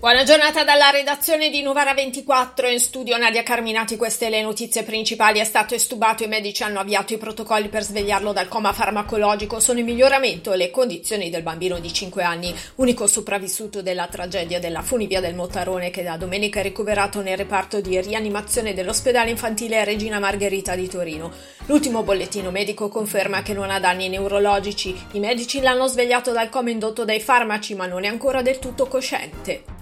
Buona giornata dalla redazione di Novara 24, in studio Nadia Carminati, queste le notizie principali. È stato estubato, i medici hanno avviato i protocolli per svegliarlo dal coma farmacologico, sono in miglioramento le condizioni del bambino di 5 anni, unico sopravvissuto della tragedia della funivia del Mottarone che da domenica è ricoverato nel reparto di rianimazione dell'ospedale infantile Regina Margherita di Torino. L'ultimo bollettino medico conferma che non ha danni neurologici, i medici l'hanno svegliato dal coma indotto dai farmaci ma non è ancora del tutto cosciente.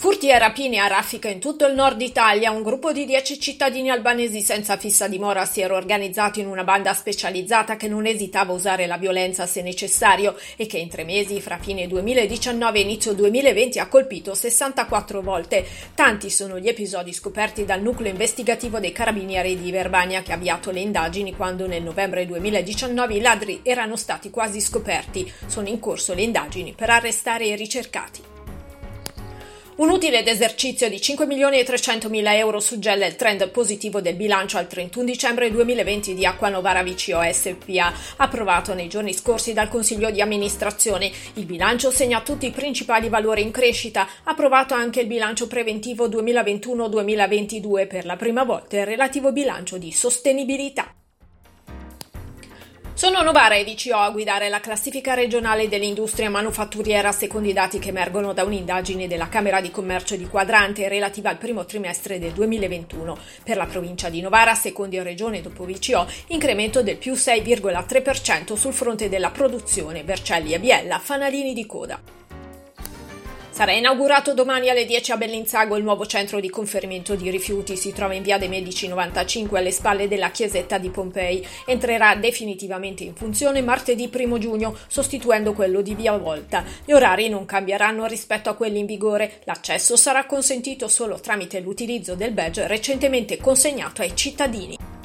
Furti e rapine a raffica in tutto il nord Italia, un gruppo di dieci cittadini albanesi senza fissa dimora si era organizzato in una banda specializzata che non esitava a usare la violenza se necessario e che in tre mesi, fra fine 2019 e inizio 2020, ha colpito 64 volte. Tanti sono gli episodi scoperti dal nucleo investigativo dei carabinieri di Verbania che ha avviato le indagini quando nel novembre 2019 i ladri erano stati quasi scoperti. Sono in corso le indagini per arrestare i ricercati. Un utile d'esercizio di 5 milioni e 300 mila euro suggella il trend positivo del bilancio al 31 dicembre 2020 di Acqua Novara VCO SPA, approvato nei giorni scorsi dal Consiglio di amministrazione. Il bilancio segna tutti i principali valori in crescita, approvato anche il bilancio preventivo 2021-2022 per la prima volta il relativo bilancio di sostenibilità. Sono Novara e VCO a guidare la classifica regionale dell'industria manufatturiera secondo i dati che emergono da un'indagine della Camera di Commercio di Quadrante relativa al primo trimestre del 2021. Per la provincia di Novara, secondo in regione dopo VCO, incremento del più 6,3% sul fronte della produzione, Vercelli e Biella, fanalini di coda. Sarà inaugurato domani alle 10 a Bellinzago il nuovo centro di conferimento di rifiuti. Si trova in via dei Medici 95 alle spalle della chiesetta di Pompei. Entrerà definitivamente in funzione martedì 1 giugno, sostituendo quello di via Volta. Gli orari non cambieranno rispetto a quelli in vigore. L'accesso sarà consentito solo tramite l'utilizzo del badge recentemente consegnato ai cittadini.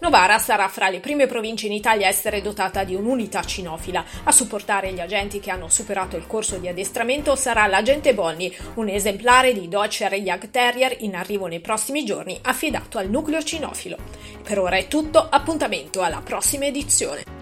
Novara sarà fra le prime province in Italia a essere dotata di un'unità cinofila. A supportare gli agenti che hanno superato il corso di addestramento sarà l'agente Bonni, un esemplare di Dodger Jag Terrier in arrivo nei prossimi giorni affidato al nucleo cinofilo. Per ora è tutto, appuntamento alla prossima edizione.